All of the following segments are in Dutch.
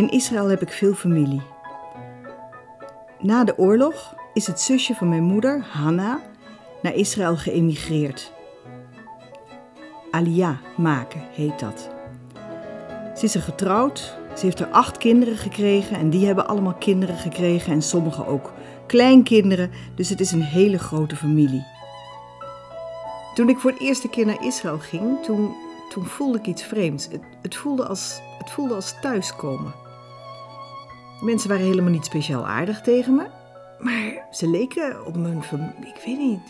In Israël heb ik veel familie. Na de oorlog is het zusje van mijn moeder, Hanna, naar Israël geëmigreerd. Aliyah maken heet dat. Ze is er getrouwd, ze heeft er acht kinderen gekregen en die hebben allemaal kinderen gekregen en sommigen ook kleinkinderen, dus het is een hele grote familie. Toen ik voor de eerste keer naar Israël ging, toen, toen voelde ik iets vreemds. Het, het, voelde als, het voelde als thuiskomen. Mensen waren helemaal niet speciaal aardig tegen me, maar ze leken op mijn. Ik weet niet.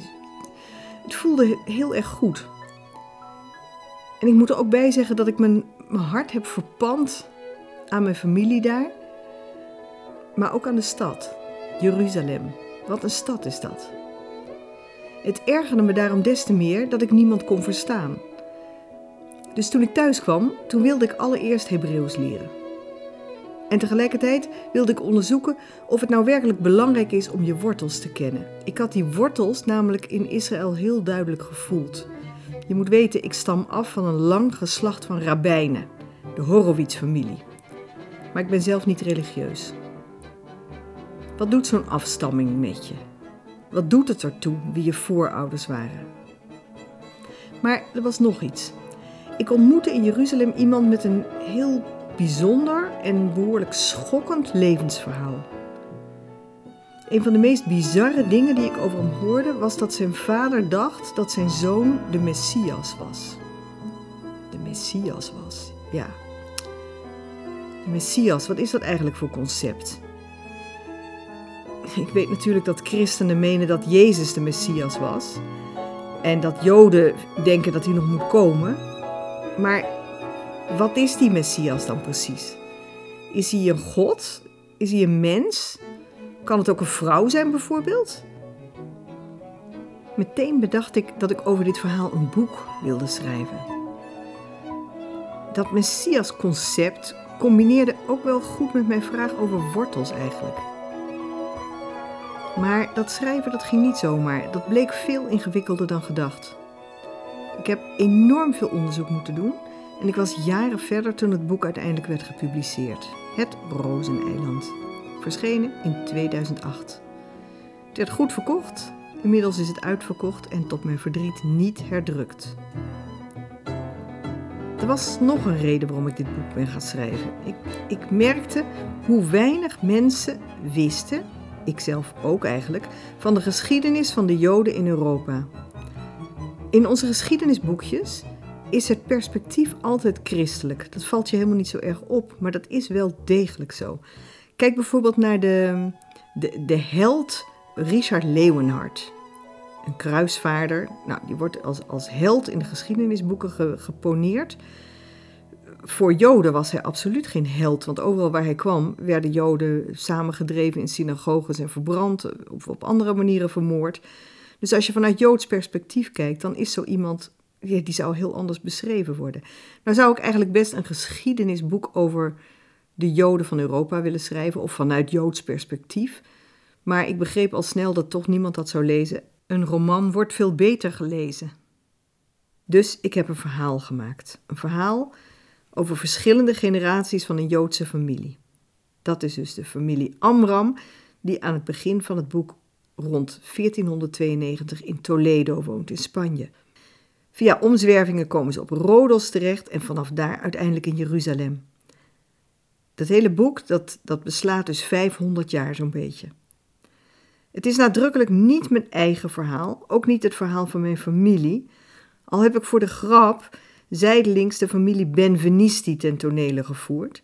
Het voelde heel erg goed. En ik moet er ook bij zeggen dat ik mijn, mijn hart heb verpand aan mijn familie daar, maar ook aan de stad, Jeruzalem. Wat een stad is dat. Het ergerde me daarom des te meer dat ik niemand kon verstaan. Dus toen ik thuis kwam, toen wilde ik allereerst Hebreeuws leren. En tegelijkertijd wilde ik onderzoeken of het nou werkelijk belangrijk is om je wortels te kennen. Ik had die wortels namelijk in Israël heel duidelijk gevoeld. Je moet weten, ik stam af van een lang geslacht van rabbijnen, de Horowitz-familie. Maar ik ben zelf niet religieus. Wat doet zo'n afstamming met je? Wat doet het ertoe wie je voorouders waren? Maar er was nog iets. Ik ontmoette in Jeruzalem iemand met een heel bijzonder en behoorlijk schokkend levensverhaal. Een van de meest bizarre dingen die ik over hem hoorde was dat zijn vader dacht dat zijn zoon de Messias was. De Messias was, ja. De Messias, wat is dat eigenlijk voor concept? Ik weet natuurlijk dat christenen menen dat Jezus de Messias was. En dat Joden denken dat hij nog moet komen. Maar wat is die Messias dan precies? Is hij een God? Is hij een mens? Kan het ook een vrouw zijn bijvoorbeeld? Meteen bedacht ik dat ik over dit verhaal een boek wilde schrijven. Dat Messias-concept combineerde ook wel goed met mijn vraag over wortels eigenlijk. Maar dat schrijven dat ging niet zomaar. Dat bleek veel ingewikkelder dan gedacht. Ik heb enorm veel onderzoek moeten doen en ik was jaren verder toen het boek uiteindelijk werd gepubliceerd. Het Rozeneiland. Verschenen in 2008. Het werd goed verkocht. Inmiddels is het uitverkocht en tot mijn verdriet niet herdrukt. Er was nog een reden waarom ik dit boek ben gaan schrijven. Ik, ik merkte hoe weinig mensen wisten ikzelf ook eigenlijk, van de geschiedenis van de Joden in Europa. In onze geschiedenisboekjes is het perspectief altijd christelijk. Dat valt je helemaal niet zo erg op, maar dat is wel degelijk zo. Kijk bijvoorbeeld naar de, de, de held Richard Leeuwenhard. Een kruisvaarder. Nou, die wordt als, als held in de geschiedenisboeken geponeerd voor Joden was hij absoluut geen held, want overal waar hij kwam werden Joden samengedreven in synagoges en verbrand of op andere manieren vermoord. Dus als je vanuit Joods perspectief kijkt, dan is zo iemand, die zou heel anders beschreven worden. Nou zou ik eigenlijk best een geschiedenisboek over de Joden van Europa willen schrijven, of vanuit Joods perspectief. Maar ik begreep al snel dat toch niemand dat zou lezen. Een roman wordt veel beter gelezen. Dus ik heb een verhaal gemaakt. Een verhaal over verschillende generaties van een Joodse familie. Dat is dus de familie Amram, die aan het begin van het boek rond 1492 in Toledo woont in Spanje. Via omzwervingen komen ze op Rodos terecht en vanaf daar uiteindelijk in Jeruzalem. Dat hele boek dat, dat beslaat dus 500 jaar zo'n beetje. Het is nadrukkelijk niet mijn eigen verhaal, ook niet het verhaal van mijn familie. Al heb ik voor de grap zijdelings de familie Benvenisti ten tonele gevoerd.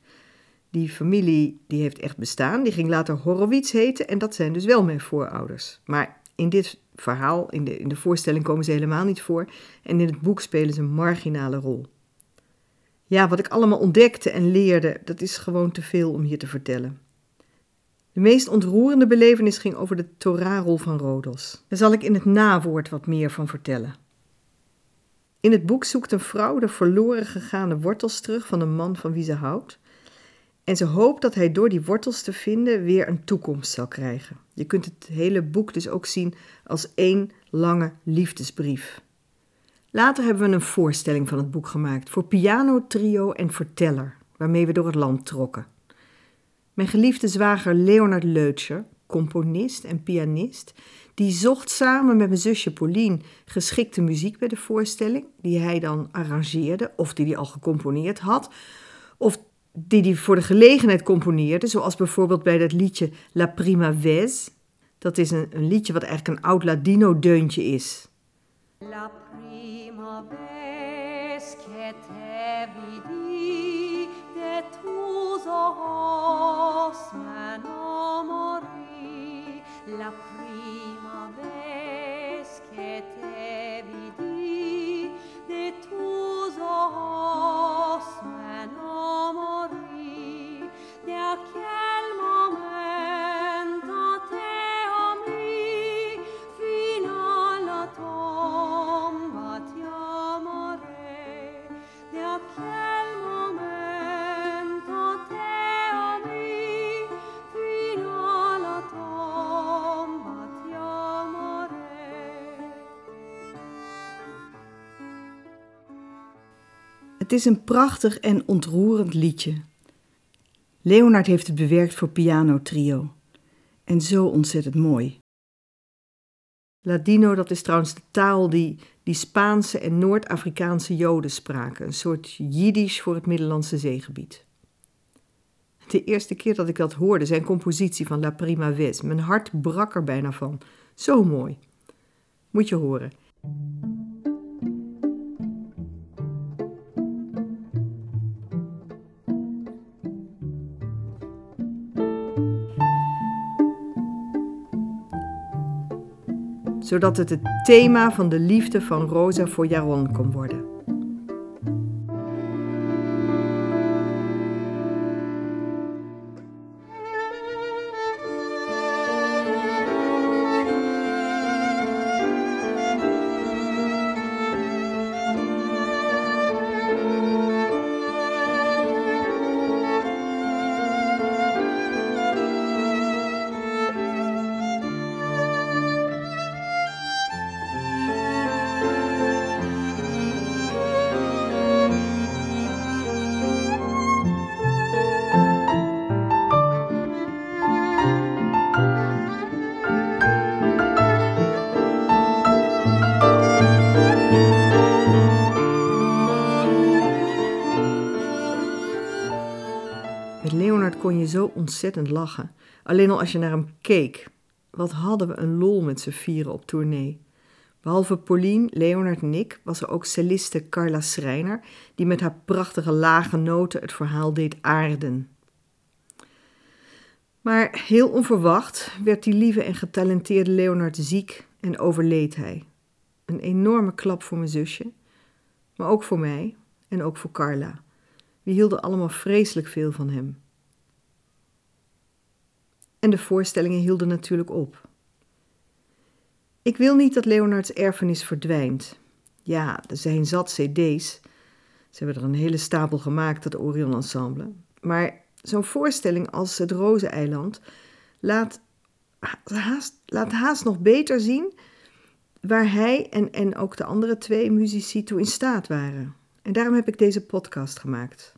Die familie die heeft echt bestaan, die ging later Horowitz heten en dat zijn dus wel mijn voorouders. Maar in dit verhaal, in de, in de voorstelling komen ze helemaal niet voor en in het boek spelen ze een marginale rol. Ja, wat ik allemaal ontdekte en leerde, dat is gewoon te veel om hier te vertellen. De meest ontroerende belevenis ging over de Torahrol van Rodos. Daar zal ik in het nawoord wat meer van vertellen. In het boek zoekt een vrouw de verloren gegane wortels terug van een man van wie ze houdt. En ze hoopt dat hij door die wortels te vinden weer een toekomst zal krijgen. Je kunt het hele boek dus ook zien als één lange liefdesbrief. Later hebben we een voorstelling van het boek gemaakt voor piano, trio en verteller, waarmee we door het land trokken. Mijn geliefde zwager Leonard Leutscher, componist en pianist, die zocht samen met mijn zusje Pauline geschikte muziek bij de voorstelling, die hij dan arrangeerde of die hij al gecomponeerd had, of die hij voor de gelegenheid componeerde, zoals bijvoorbeeld bij dat liedje La Prima Vez. Dat is een, een liedje wat eigenlijk een oud Ladino-deuntje is. La prima vez de. La prima vez Het is een prachtig en ontroerend liedje. Leonard heeft het bewerkt voor piano trio. En zo ontzettend mooi. Ladino, dat is trouwens de taal die, die Spaanse en Noord-Afrikaanse Joden spraken. Een soort Jiddisch voor het Middellandse zeegebied. De eerste keer dat ik dat hoorde, zijn compositie van La Prima Vez, mijn hart brak er bijna van. Zo mooi. Moet je horen. Zodat het het thema van de liefde van Rosa voor Jaron kon worden. Kon je zo ontzettend lachen. Alleen al als je naar hem keek. Wat hadden we een lol met z'n vieren op tournee. Behalve Pauline, Leonard en ik was er ook celliste Carla Schreiner, die met haar prachtige lage noten het verhaal deed aarden. Maar heel onverwacht werd die lieve en getalenteerde Leonard ziek en overleed hij. Een enorme klap voor mijn zusje, maar ook voor mij en ook voor Carla. We hielden allemaal vreselijk veel van hem. En de voorstellingen hielden natuurlijk op. Ik wil niet dat Leonards erfenis verdwijnt. Ja, er zijn zat cd's. Ze hebben er een hele stapel gemaakt, dat Orion Ensemble. Maar zo'n voorstelling als het Rozeneiland laat haast, laat haast nog beter zien waar hij en, en ook de andere twee muzici toe in staat waren. En daarom heb ik deze podcast gemaakt.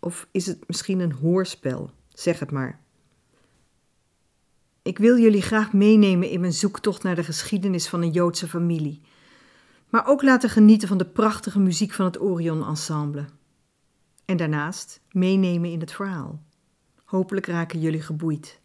Of is het misschien een hoorspel? Zeg het maar. Ik wil jullie graag meenemen in mijn zoektocht naar de geschiedenis van een Joodse familie. Maar ook laten genieten van de prachtige muziek van het Orion Ensemble. En daarnaast meenemen in het verhaal. Hopelijk raken jullie geboeid.